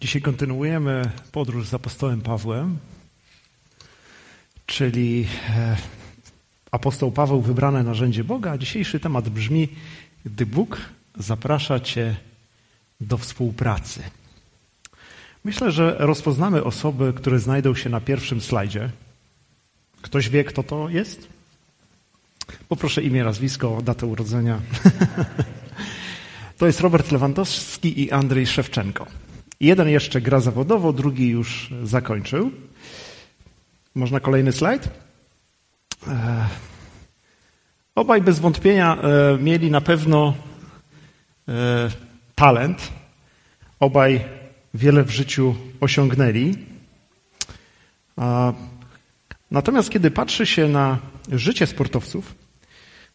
Dzisiaj kontynuujemy podróż z apostołem Pawłem, czyli e, apostoł Paweł wybrane narzędzie Boga. A dzisiejszy temat brzmi: Gdy Bóg zaprasza Cię do współpracy. Myślę, że rozpoznamy osoby, które znajdą się na pierwszym slajdzie. Ktoś wie, kto to jest? Poproszę imię, nazwisko, datę urodzenia. to jest Robert Lewandowski i Andrzej Szewczenko. Jeden jeszcze gra zawodowo, drugi już zakończył. Można kolejny slajd? E, obaj bez wątpienia e, mieli na pewno e, talent. Obaj wiele w życiu osiągnęli. Natomiast kiedy patrzy się na życie sportowców,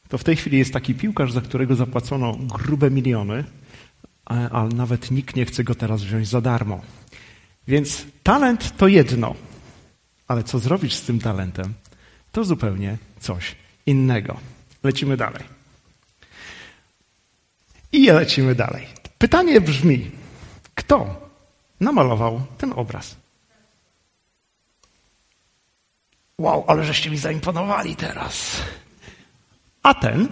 to w tej chwili jest taki piłkarz, za którego zapłacono grube miliony, ale nawet nikt nie chce go teraz wziąć za darmo. Więc talent to jedno, ale co zrobić z tym talentem, to zupełnie coś innego. Lecimy dalej. I lecimy dalej. Pytanie brzmi: kto namalował ten obraz? Wow, ale żeście mi zaimponowali teraz. A ten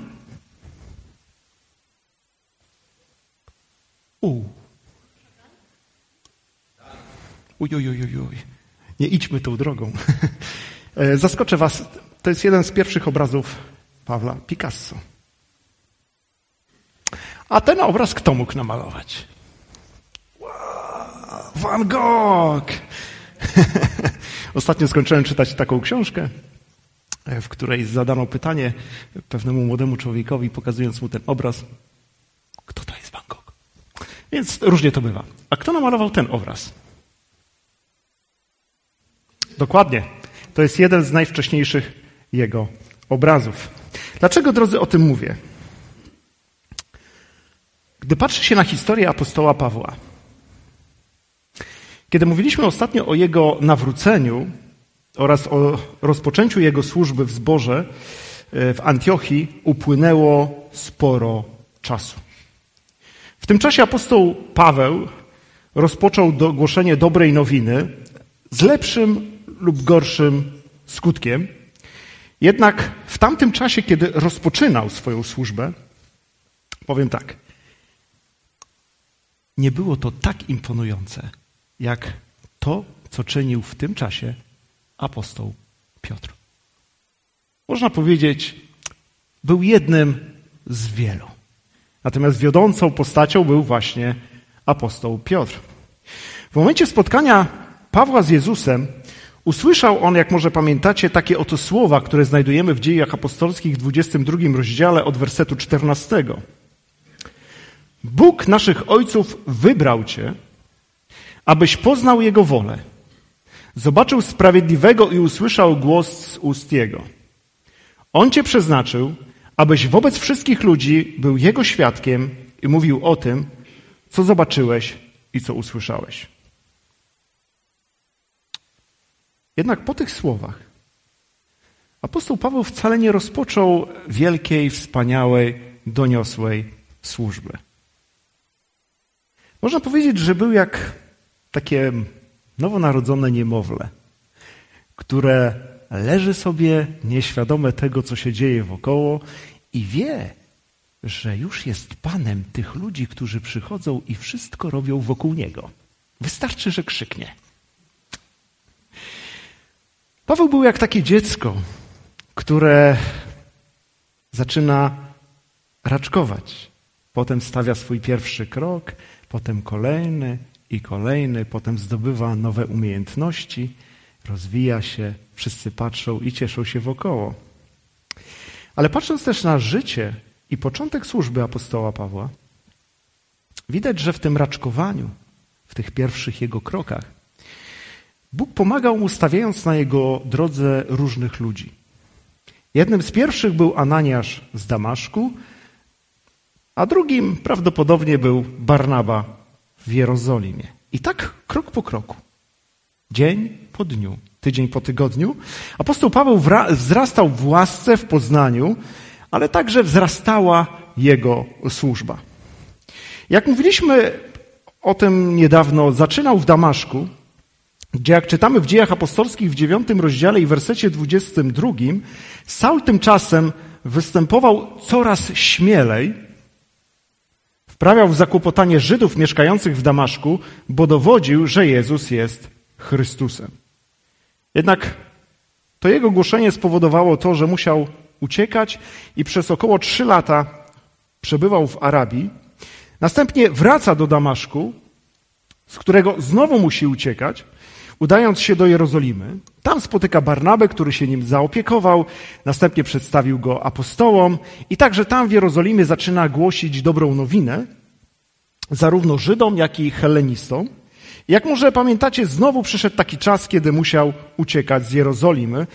U. Uj, uj, uj, uj. Nie idźmy tą drogą. E, zaskoczę Was. To jest jeden z pierwszych obrazów Pawła Picasso. A ten obraz kto mógł namalować? Van Gogh! Ostatnio skończyłem czytać taką książkę, e, w której zadano pytanie pewnemu młodemu człowiekowi, pokazując mu ten obraz. Kto to jest Van Gogh? Więc różnie to bywa. A kto namalował ten obraz? Dokładnie. To jest jeden z najwcześniejszych jego obrazów. Dlaczego, drodzy, o tym mówię? Gdy patrzy się na historię apostoła Pawła, kiedy mówiliśmy ostatnio o jego nawróceniu oraz o rozpoczęciu jego służby w zborze e, w Antiochii, upłynęło sporo czasu. W tym czasie apostoł Paweł rozpoczął do, głoszenie dobrej nowiny z lepszym lub gorszym skutkiem. Jednak w tamtym czasie, kiedy rozpoczynał swoją służbę, powiem tak, nie było to tak imponujące, jak to, co czynił w tym czasie apostoł Piotr. Można powiedzieć, był jednym z wielu. Natomiast wiodącą postacią był właśnie apostoł Piotr. W momencie spotkania Pawła z Jezusem usłyszał on, jak może pamiętacie, takie oto słowa, które znajdujemy w dziejach apostolskich w 22 rozdziale od wersetu 14. Bóg naszych ojców wybrał cię, abyś poznał Jego wolę, zobaczył sprawiedliwego i usłyszał głos z ust Jego. On cię przeznaczył, abyś wobec wszystkich ludzi był Jego świadkiem i mówił o tym, co zobaczyłeś i co usłyszałeś. Jednak po tych słowach apostoł Paweł wcale nie rozpoczął wielkiej, wspaniałej, doniosłej służby. Można powiedzieć, że był jak takie nowonarodzone niemowlę, które leży sobie nieświadome tego, co się dzieje wokoło i wie, że już jest panem tych ludzi, którzy przychodzą i wszystko robią wokół niego. Wystarczy, że krzyknie. Paweł był jak takie dziecko, które zaczyna raczkować. Potem stawia swój pierwszy krok, potem kolejny i kolejny, potem zdobywa nowe umiejętności, rozwija się, wszyscy patrzą i cieszą się wokoło. Ale patrząc też na życie i początek służby apostoła Pawła, widać, że w tym raczkowaniu, w tych pierwszych jego krokach, Bóg pomagał mu stawiając na jego drodze różnych ludzi. Jednym z pierwszych był Ananiasz z Damaszku, a drugim prawdopodobnie był Barnaba w Jerozolimie. I tak krok po kroku, dzień po dniu, tydzień po tygodniu, apostoł Paweł wzrastał w łasce, w poznaniu, ale także wzrastała jego służba. Jak mówiliśmy o tym niedawno, zaczynał w Damaszku, gdzie jak czytamy w dziejach apostolskich w dziewiątym rozdziale i wersecie dwudziestym drugim, Saul tymczasem występował coraz śmielej, wprawiał w zakłopotanie Żydów mieszkających w Damaszku, bo dowodził, że Jezus jest Chrystusem. Jednak to jego głoszenie spowodowało to, że musiał uciekać i przez około trzy lata przebywał w Arabii. Następnie wraca do Damaszku, z którego znowu musi uciekać, udając się do Jerozolimy. Tam spotyka Barnabę, który się nim zaopiekował, następnie przedstawił go apostołom i także tam w Jerozolimie zaczyna głosić dobrą nowinę, zarówno Żydom, jak i Helenistom. Jak może pamiętacie, znowu przyszedł taki czas, kiedy musiał uciekać z Jerozolimy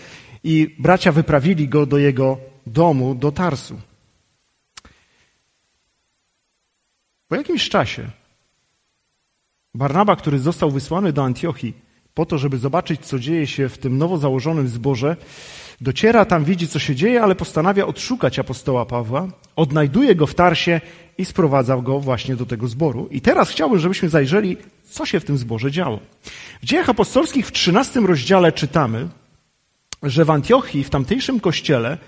i bracia wyprawili go do jego domu, do Tarsu. Po jakimś czasie Barnaba, który został wysłany do Antiochii po to, żeby zobaczyć, co dzieje się w tym nowo założonym zborze, dociera tam, widzi, co się dzieje, ale postanawia odszukać apostoła Pawła, odnajduje go w Tarsie i sprowadza go właśnie do tego zboru. I teraz chciałbym, żebyśmy zajrzeli, co się w tym zborze działo. W dziejach apostolskich w 13 rozdziale czytamy, że w Antiochii, w tamtejszym kościele,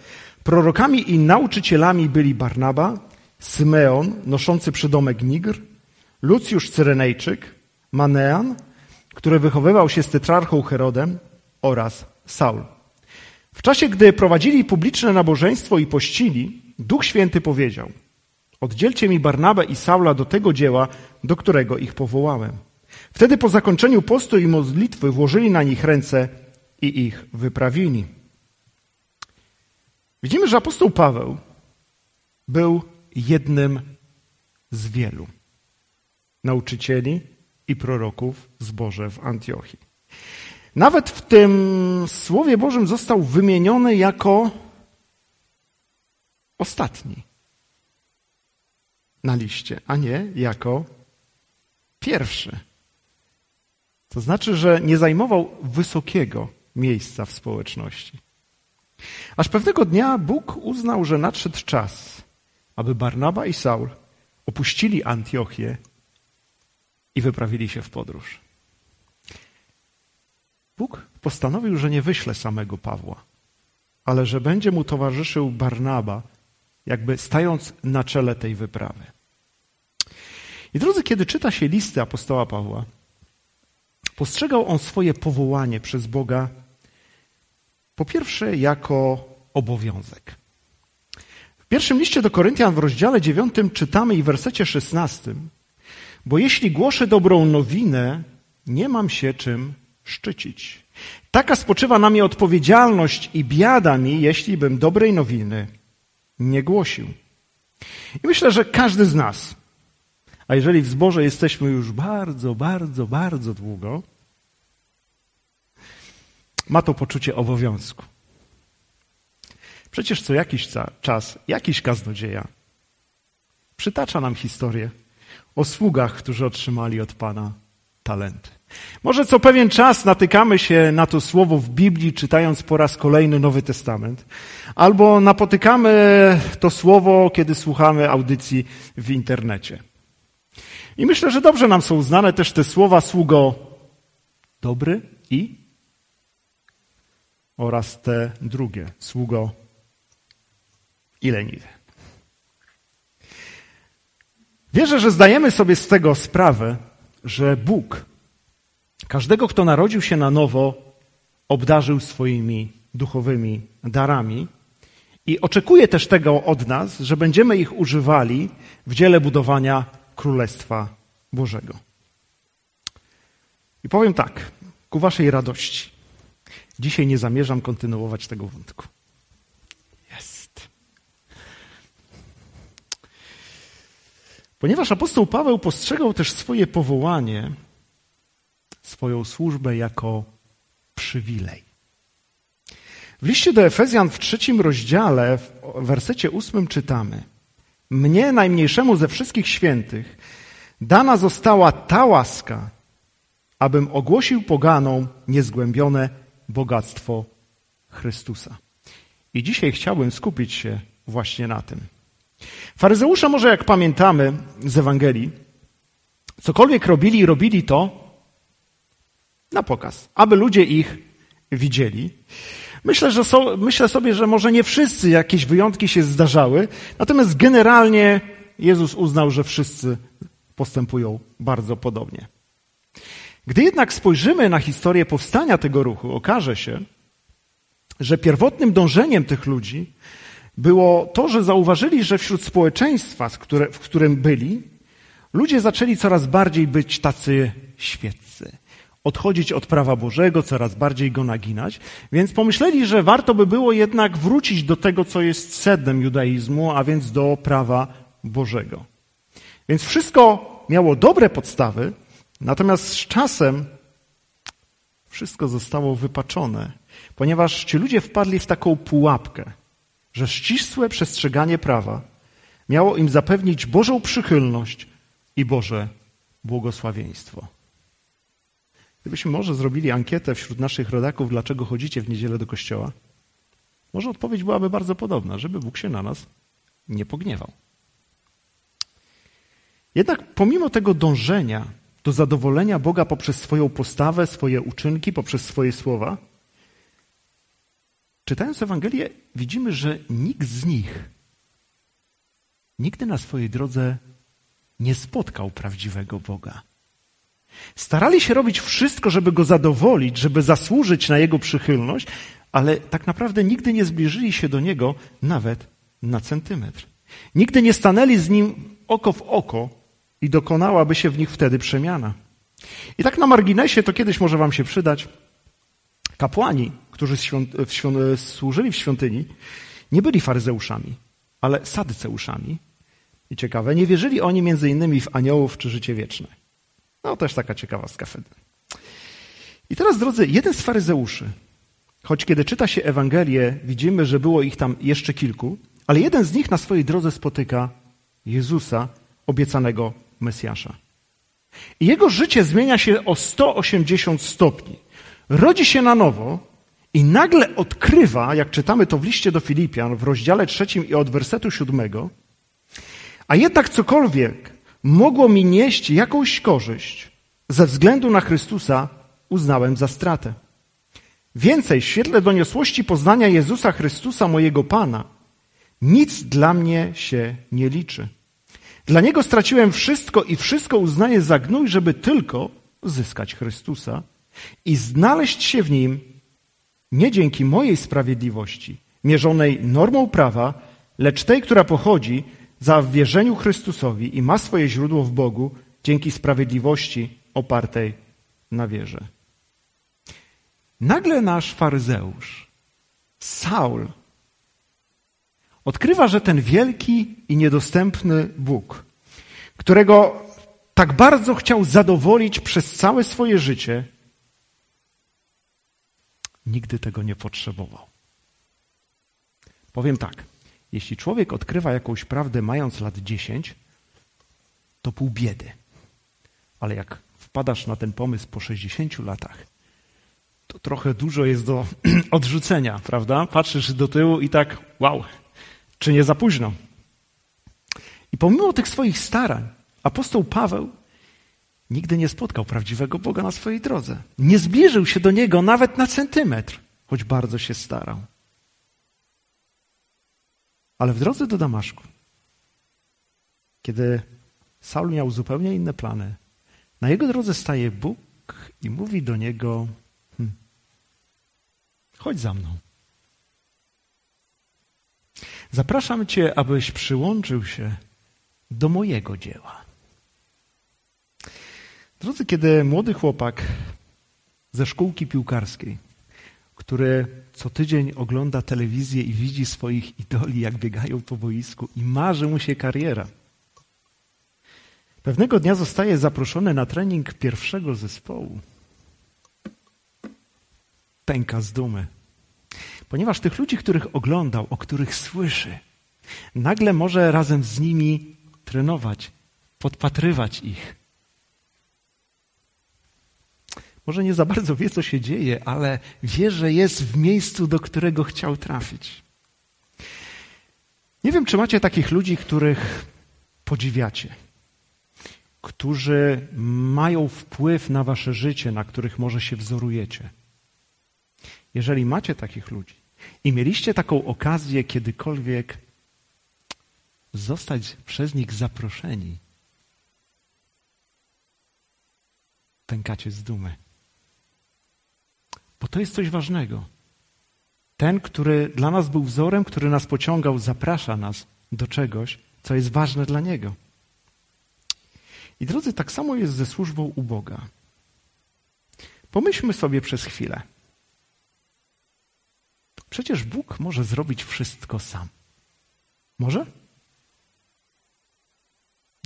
prorokami i nauczycielami byli Barnaba, Symeon, noszący przydomek Nigr, Lucjusz Cyrenejczyk, Manean, który wychowywał się z tetrarchą Herodem oraz Saul. W czasie, gdy prowadzili publiczne nabożeństwo i pościli, Duch Święty powiedział: Oddzielcie mi Barnabę i Saula do tego dzieła, do którego ich powołałem. Wtedy po zakończeniu postu i modlitwy włożyli na nich ręce i ich wyprawili. Widzimy, że apostoł Paweł był jednym z wielu nauczycieli i proroków w zborze w Antiochii. Nawet w tym Słowie Bożym został wymieniony jako ostatni na liście, a nie jako pierwszy. To znaczy, że nie zajmował wysokiego miejsca w społeczności. Aż pewnego dnia Bóg uznał, że nadszedł czas, aby Barnaba i Saul opuścili Antiochię i wyprawili się w podróż. Bóg postanowił, że nie wyśle samego Pawła, ale że będzie mu towarzyszył Barnaba, jakby stając na czele tej wyprawy. I drodzy, kiedy czyta się listy apostoła Pawła, postrzegał on swoje powołanie przez Boga po pierwsze jako obowiązek. W pierwszym liście do Koryntian w rozdziale 9 czytamy i w wersecie 16 bo jeśli głoszę dobrą nowinę, nie mam się czym szczycić. Taka spoczywa na mnie odpowiedzialność i biada mi, jeśli bym dobrej nowiny nie głosił. I myślę, że każdy z nas, a jeżeli w zborze jesteśmy już bardzo, bardzo, bardzo długo, ma to poczucie obowiązku. Przecież co jakiś czas jakiś kaznodzieja przytacza nam historię o sługach, którzy otrzymali od Pana talenty. Może co pewien czas natykamy się na to słowo w Biblii, czytając po raz kolejny Nowy Testament, albo napotykamy to słowo, kiedy słuchamy audycji w internecie. I myślę, że dobrze nam są znane też te słowa sługo dobry i oraz te drugie, sługo i leniwy. Wierzę, że zdajemy sobie z tego sprawę, że Bóg każdego, kto narodził się na nowo, obdarzył swoimi duchowymi darami i oczekuje też tego od nas, że będziemy ich używali w dziele budowania Królestwa Bożego. I powiem tak, ku waszej radości, dzisiaj nie zamierzam kontynuować tego wątku. Ponieważ apostoł Paweł postrzegał też swoje powołanie, swoją służbę jako przywilej. W liście do Efezjan w trzecim rozdziale, w wersecie ósmym czytamy: Mnie, najmniejszemu ze wszystkich świętych, dana została ta łaska, abym ogłosił poganom niezgłębione bogactwo Chrystusa. I dzisiaj chciałbym skupić się właśnie na tym. Faryzeusze może, jak pamiętamy z Ewangelii, Cokolwiek robili, robili to na pokaz, aby ludzie ich widzieli. Myślę, że so, myślę sobie, że może nie wszyscy jakieś wyjątki się zdarzały, natomiast generalnie Jezus uznał, że wszyscy postępują bardzo podobnie. Gdy jednak spojrzymy na historię powstania tego ruchu, okaże się, że pierwotnym dążeniem tych ludzi było to, że zauważyli, że wśród społeczeństwa, w którym byli, ludzie zaczęli coraz bardziej być tacy świeccy. Odchodzić od prawa Bożego, coraz bardziej go naginać, więc pomyśleli, że warto by było jednak wrócić do tego, co jest sednem judaizmu, a więc do prawa Bożego. Więc wszystko miało dobre podstawy, natomiast z czasem wszystko zostało wypaczone, ponieważ ci ludzie wpadli w taką pułapkę, że ścisłe przestrzeganie prawa miało im zapewnić Bożą przychylność i Boże błogosławieństwo. Gdybyśmy może zrobili ankietę wśród naszych rodaków, dlaczego chodzicie w niedzielę do kościoła, może odpowiedź byłaby bardzo podobna, żeby Bóg się na nas nie pogniewał. Jednak pomimo tego dążenia do zadowolenia Boga poprzez swoją postawę, swoje uczynki, poprzez swoje słowa, czytając Ewangelię, widzimy, że nikt z nich nigdy na swojej drodze nie spotkał prawdziwego Boga. Starali się robić wszystko, żeby go zadowolić, żeby zasłużyć na jego przychylność, ale tak naprawdę nigdy nie zbliżyli się do niego nawet na centymetr. Nigdy nie stanęli z nim oko w oko i dokonałaby się w nich wtedy przemiana. I tak na marginesie to kiedyś może wam się przydać. Kapłani, którzy służyli w świątyni, nie byli faryzeuszami, ale sadyceuszami. I ciekawe, nie wierzyli oni między innymi w aniołów czy życie wieczne. No też taka ciekawa skafedy. I teraz, drodzy, jeden z faryzeuszy, choć kiedy czyta się Ewangelię, widzimy, że było ich tam jeszcze kilku, ale jeden z nich na swojej drodze spotyka Jezusa, obiecanego Mesjasza. I jego życie zmienia się o 180 stopni. Rodzi się na nowo i nagle odkrywa, jak czytamy to w liście do Filipian w rozdziale trzecim i od wersetu siódmego, a jednak cokolwiek mogło mi nieść jakąś korzyść ze względu na Chrystusa, uznałem za stratę. Więcej, w świetle doniosłości poznania Jezusa Chrystusa, mojego Pana, nic dla mnie się nie liczy. Dla Niego straciłem wszystko i wszystko uznaję za gnój, żeby tylko zyskać Chrystusa i znaleźć się w Nim nie dzięki mojej sprawiedliwości, mierzonej normą prawa, lecz tej, która pochodzi za wierzeniu Chrystusowi i ma swoje źródło w Bogu dzięki sprawiedliwości opartej na wierze. Nagle nasz faryzeusz, Saul, odkrywa, że ten wielki i niedostępny Bóg, którego tak bardzo chciał zadowolić przez całe swoje życie, nigdy tego nie potrzebował. Powiem tak. Jeśli człowiek odkrywa jakąś prawdę mając lat 10, to pół biedy. Ale jak wpadasz na ten pomysł po 60 latach, to trochę dużo jest do odrzucenia, prawda? Patrzysz do tyłu i tak, wow, czy nie za późno? I pomimo tych swoich starań, apostoł Paweł nigdy nie spotkał prawdziwego Boga na swojej drodze. Nie zbliżył się do Niego nawet na centymetr, choć bardzo się starał. Ale w drodze do Damaszku, kiedy Saul miał zupełnie inne plany, na jego drodze staje Bóg i mówi do niego: hm, Chodź za mną. Zapraszam Cię, abyś przyłączył się do mojego dzieła. Drodzy, kiedy młody chłopak ze szkółki piłkarskiej, który co tydzień ogląda telewizję i widzi swoich idoli, jak biegają po boisku i marzy mu się kariera. Pewnego dnia zostaje zaproszony na trening pierwszego zespołu. Pęka z dumy. Ponieważ tych ludzi, których oglądał, o których słyszy, nagle może razem z nimi trenować, podpatrywać ich. Może nie za bardzo wie, co się dzieje, ale wie, że jest w miejscu, do którego chciał trafić. Nie wiem, czy macie takich ludzi, których podziwiacie. którzy mają wpływ na wasze życie, na których może się wzorujecie. Jeżeli macie takich ludzi i mieliście taką okazję kiedykolwiek zostać przez nich zaproszeni, pękacie z dumy. To jest coś ważnego. Ten, który dla nas był wzorem, który nas pociągał, zaprasza nas do czegoś, co jest ważne dla Niego. I drodzy, tak samo jest ze służbą u Boga. Pomyślmy sobie przez chwilę. Przecież Bóg może zrobić wszystko sam. Może?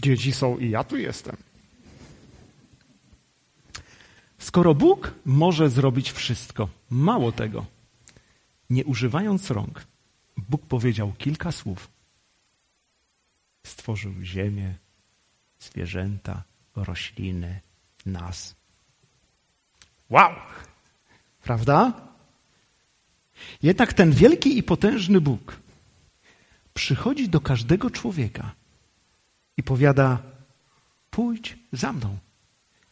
Dzieci są i ja tu jestem. Skoro Bóg może zrobić wszystko, mało tego, nie używając rąk, Bóg powiedział kilka słów. Stworzył ziemię, zwierzęta, rośliny, nas. Wow! Prawda? Jednak ten wielki i potężny Bóg przychodzi do każdego człowieka i powiada: Pójdź za mną.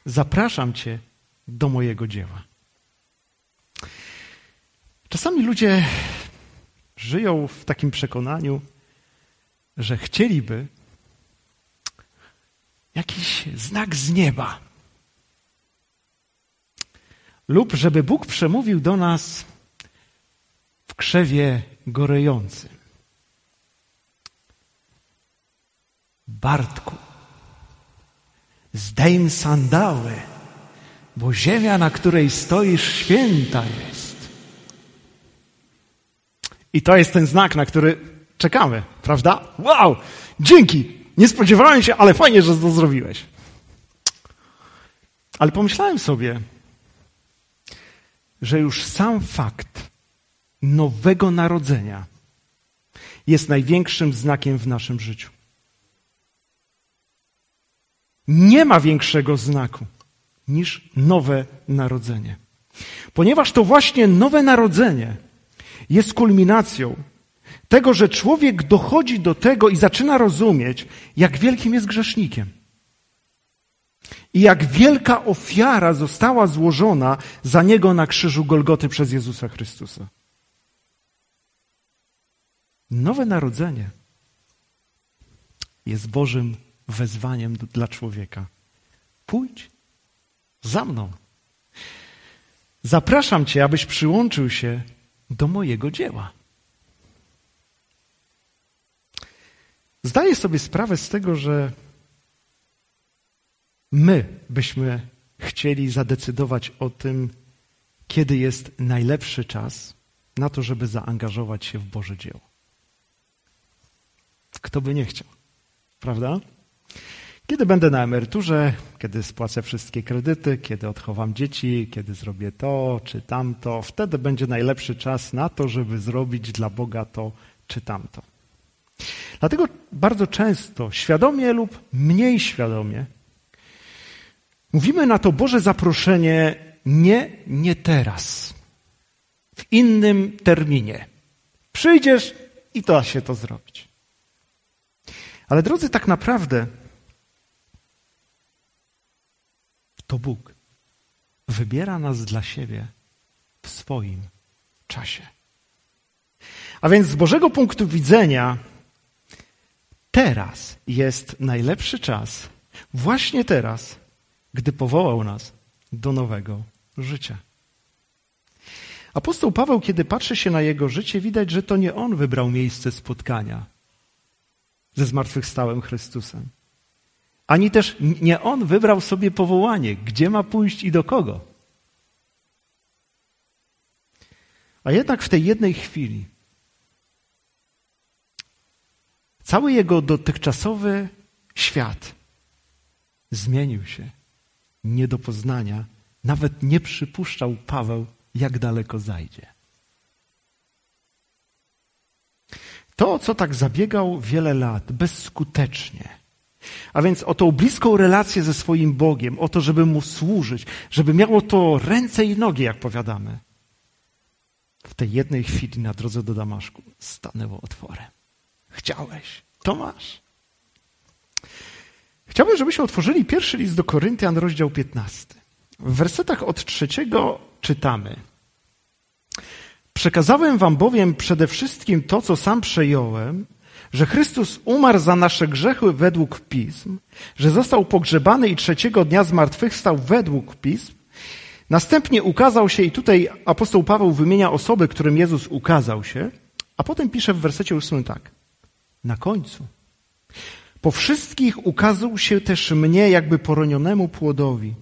Zapraszam cię do mojego dzieła. Czasami ludzie żyją w takim przekonaniu, że chcieliby jakiś znak z nieba. Lub żeby Bóg przemówił do nas w krzewie gorejącym. Bartku, zdejm sandały bo ziemia, na której stoisz, święta jest. I to jest ten znak, na który czekamy, prawda? Wow! Dzięki! Nie spodziewałem się, ale fajnie, że to zrobiłeś. Ale pomyślałem sobie, że już sam fakt nowego narodzenia jest największym znakiem w naszym życiu. Nie ma większego znaku niż nowe narodzenie. Ponieważ to właśnie nowe narodzenie jest kulminacją tego, że człowiek dochodzi do tego i zaczyna rozumieć, jak wielkim jest grzesznikiem. I jak wielka ofiara została złożona za niego na krzyżu Golgoty przez Jezusa Chrystusa. Nowe narodzenie jest Bożym wezwaniem dla człowieka. Pójdź za mną. Zapraszam Cię, abyś przyłączył się do mojego dzieła. Zdaję sobie sprawę z tego, że my byśmy chcieli zadecydować o tym, kiedy jest najlepszy czas na to, żeby zaangażować się w Boże dzieło. Kto by nie chciał, prawda? Kiedy będę na emeryturze, kiedy spłacę wszystkie kredyty, kiedy odchowam dzieci, kiedy zrobię to czy tamto, wtedy będzie najlepszy czas na to, żeby zrobić dla Boga to czy tamto. Dlatego bardzo często, świadomie lub mniej świadomie, mówimy na to Boże zaproszenie nie, nie teraz, w innym terminie. Przyjdziesz i to się to zrobić. Ale drodzy, tak naprawdę to Bóg wybiera nas dla siebie w swoim czasie. A więc z Bożego punktu widzenia teraz jest najlepszy czas, właśnie teraz, gdy powołał nas do nowego życia. Apostoł Paweł, kiedy patrzy się na jego życie, widać, że to nie on wybrał miejsce spotkania ze zmartwychwstałym Chrystusem. Ani też nie on wybrał sobie powołanie, gdzie ma pójść i do kogo. A jednak w tej jednej chwili cały jego dotychczasowy świat zmienił się nie do poznania. Nawet nie przypuszczał Paweł, jak daleko zajdzie. To, co tak zabiegał wiele lat, bezskutecznie, a więc o tą bliską relację ze swoim Bogiem, o to, żeby Mu służyć, żeby miało to ręce i nogi, jak powiadamy. W tej jednej chwili na drodze do Damaszku stanęło otworem. Chciałeś, to masz. Chciałbym, żebyśmy otworzyli pierwszy list do Koryntian, rozdział 15. W wersetach od trzeciego czytamy. Przekazałem wam bowiem przede wszystkim to, co sam przejąłem, że Chrystus umarł za nasze grzechy według pism, że został pogrzebany i trzeciego dnia zmartwychwstał według pism, następnie ukazał się i tutaj apostoł Paweł wymienia osoby, którym Jezus ukazał się, a potem pisze w wersecie ósmym tak. Na końcu. Po wszystkich ukazał się też mnie jakby poronionemu płodowi.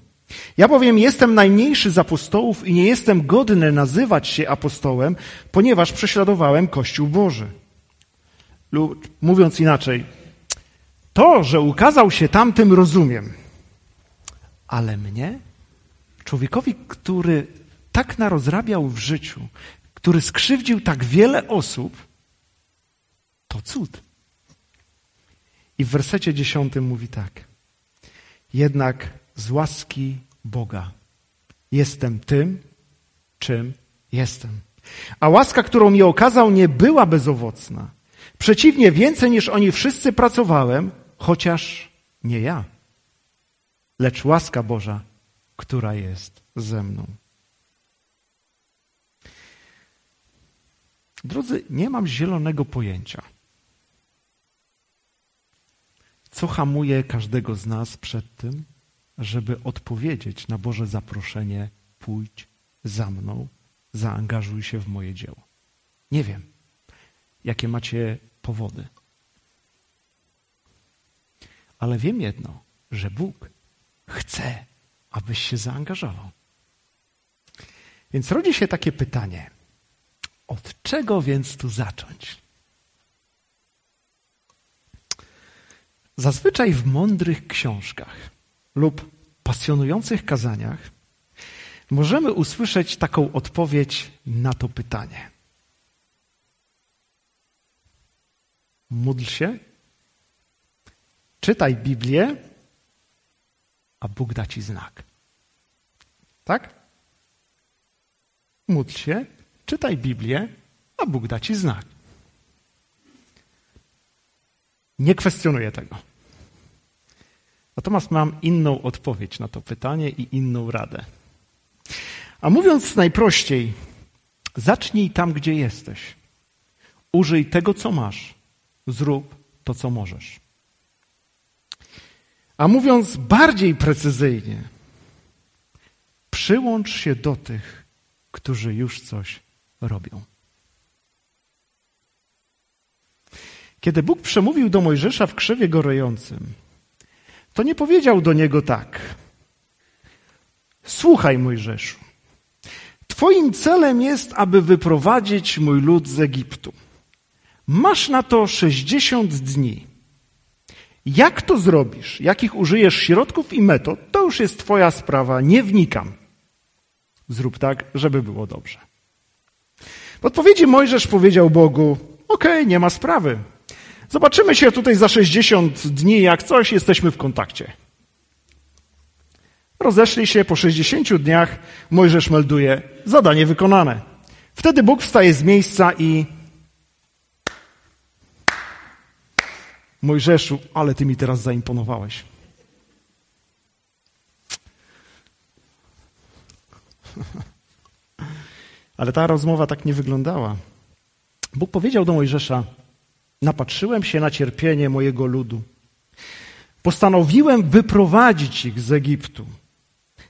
Ja bowiem jestem najmniejszy z apostołów i nie jestem godny nazywać się apostołem, ponieważ prześladowałem Kościół Boży. Lub mówiąc inaczej, to, że ukazał się tamtym, rozumiem. Ale mnie, człowiekowi, który tak narozrabiał w życiu, który skrzywdził tak wiele osób, to cud. I w wersecie dziesiątym mówi tak. Jednak z łaski Boga jestem tym, czym jestem. A łaska, którą mi okazał, nie była bezowocna. Przeciwnie, więcej niż oni wszyscy pracowałem, chociaż nie ja, lecz łaska Boża, która jest ze mną. Drodzy, nie mam zielonego pojęcia, co hamuje każdego z nas przed tym, żeby odpowiedzieć na Boże zaproszenie: pójdź za mną, zaangażuj się w moje dzieło. Nie wiem, jakie macie powody. Ale wiem jedno, że Bóg chce, abyś się zaangażował. Więc rodzi się takie pytanie: od czego więc tu zacząć? Zazwyczaj w mądrych książkach lub pasjonujących kazaniach możemy usłyszeć taką odpowiedź na to pytanie. Módl się, czytaj Biblię, a Bóg da ci znak. Tak? Módl się, czytaj Biblię, a Bóg da ci znak. Nie kwestionuję tego. Natomiast mam inną odpowiedź na to pytanie i inną radę. A mówiąc najprościej, zacznij tam, gdzie jesteś. Użyj tego, co masz. Zrób to, co możesz. A mówiąc bardziej precyzyjnie, przyłącz się do tych, którzy już coś robią. Kiedy Bóg przemówił do Mojżesza w krzewie gorejącym, to nie powiedział do niego tak. Słuchaj, Mojżeszu, Twoim celem jest, aby wyprowadzić mój lud z Egiptu. Masz na to 60 dni. Jak to zrobisz? Jakich użyjesz środków i metod? To już jest Twoja sprawa, nie wnikam. Zrób tak, żeby było dobrze. W odpowiedzi Mojżesz powiedział Bogu: Okej, okay, nie ma sprawy. Zobaczymy się tutaj za 60 dni, jak coś, jesteśmy w kontakcie. Rozeszli się po 60 dniach, Mojżesz melduje, zadanie wykonane. Wtedy Bóg wstaje z miejsca i Mojżeszu, ale ty mi teraz zaimponowałeś. Ale ta rozmowa tak nie wyglądała. Bóg powiedział do Mojżesza: Napatrzyłem się na cierpienie mojego ludu. Postanowiłem wyprowadzić ich z Egiptu,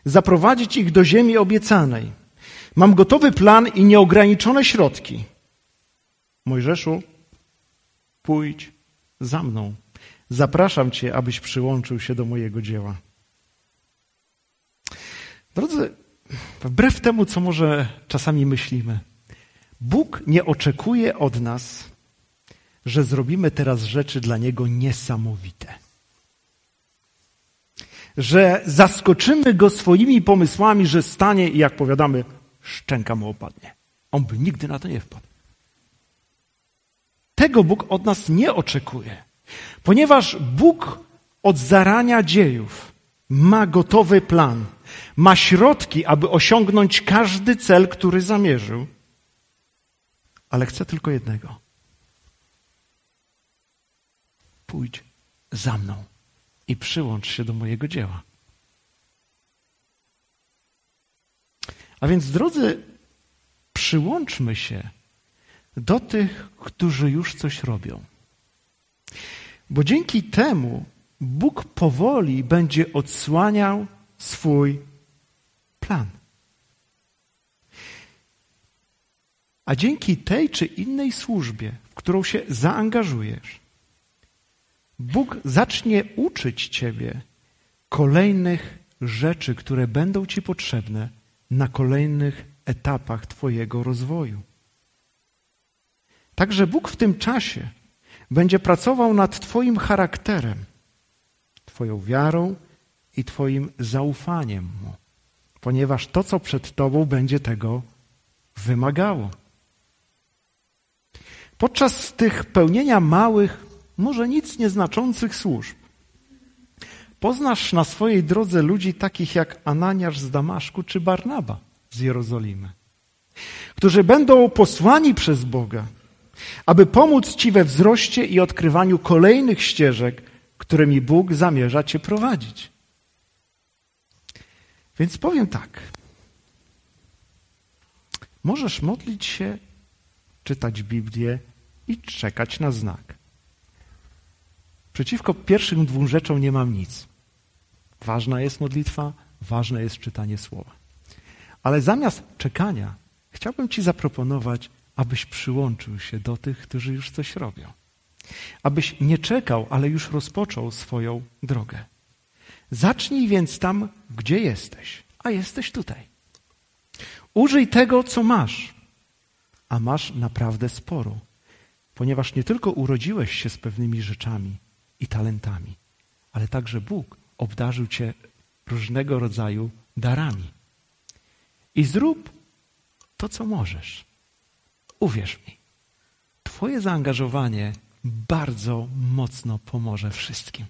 zaprowadzić ich do ziemi obiecanej. Mam gotowy plan i nieograniczone środki. Mojżeszu, pójdź za mną. Zapraszam Cię, abyś przyłączył się do mojego dzieła. Drodzy, wbrew temu, co może czasami myślimy, Bóg nie oczekuje od nas, że zrobimy teraz rzeczy dla Niego niesamowite. Że zaskoczymy Go swoimi pomysłami, że stanie i jak powiadamy, szczęka mu opadnie. On by nigdy na to nie wpadł. Tego Bóg od nas nie oczekuje, ponieważ Bóg od zarania dziejów ma gotowy plan, ma środki, aby osiągnąć każdy cel, który zamierzył, ale chce tylko jednego pójdź za mną. i przyłącz się do mojego dzieła. A więc, drodzy, przyłączmy się do tych, którzy już coś robią. Bo dzięki temu Bóg powoli będzie odsłaniał swój plan. A dzięki tej czy innej służbie, w którą się zaangażujesz, Bóg zacznie uczyć Ciebie kolejnych rzeczy, które będą Ci potrzebne na kolejnych etapach Twojego rozwoju. Także Bóg w tym czasie będzie pracował nad Twoim charakterem, Twoją wiarą i Twoim zaufaniem Mu, ponieważ to, co przed Tobą, będzie tego wymagało. Podczas tych pełnienia małych, może nic nieznaczących służb, poznasz na swojej drodze ludzi takich jak Ananiasz z Damaszku czy Barnaba z Jerozolimy, którzy będą posłani przez Boga, aby pomóc Ci we wzroście i odkrywaniu kolejnych ścieżek, którymi Bóg zamierza Cię prowadzić. Więc powiem tak. Możesz modlić się, czytać Biblię i czekać na znak. Przeciwko pierwszym dwóm rzeczom nie mam nic. Ważna jest modlitwa, ważne jest czytanie słowa. Ale zamiast czekania, chciałbym Ci zaproponować, abyś przyłączył się do tych, którzy już coś robią. Abyś nie czekał, ale już rozpoczął swoją drogę. Zacznij więc tam, gdzie jesteś, a jesteś tutaj. Użyj tego, co masz, a masz naprawdę sporo, ponieważ nie tylko urodziłeś się z pewnymi rzeczami i talentami, ale także Bóg obdarzył cię różnego rodzaju darami. I zrób to, co możesz. Uwierz mi, Twoje zaangażowanie bardzo mocno pomoże wszystkim.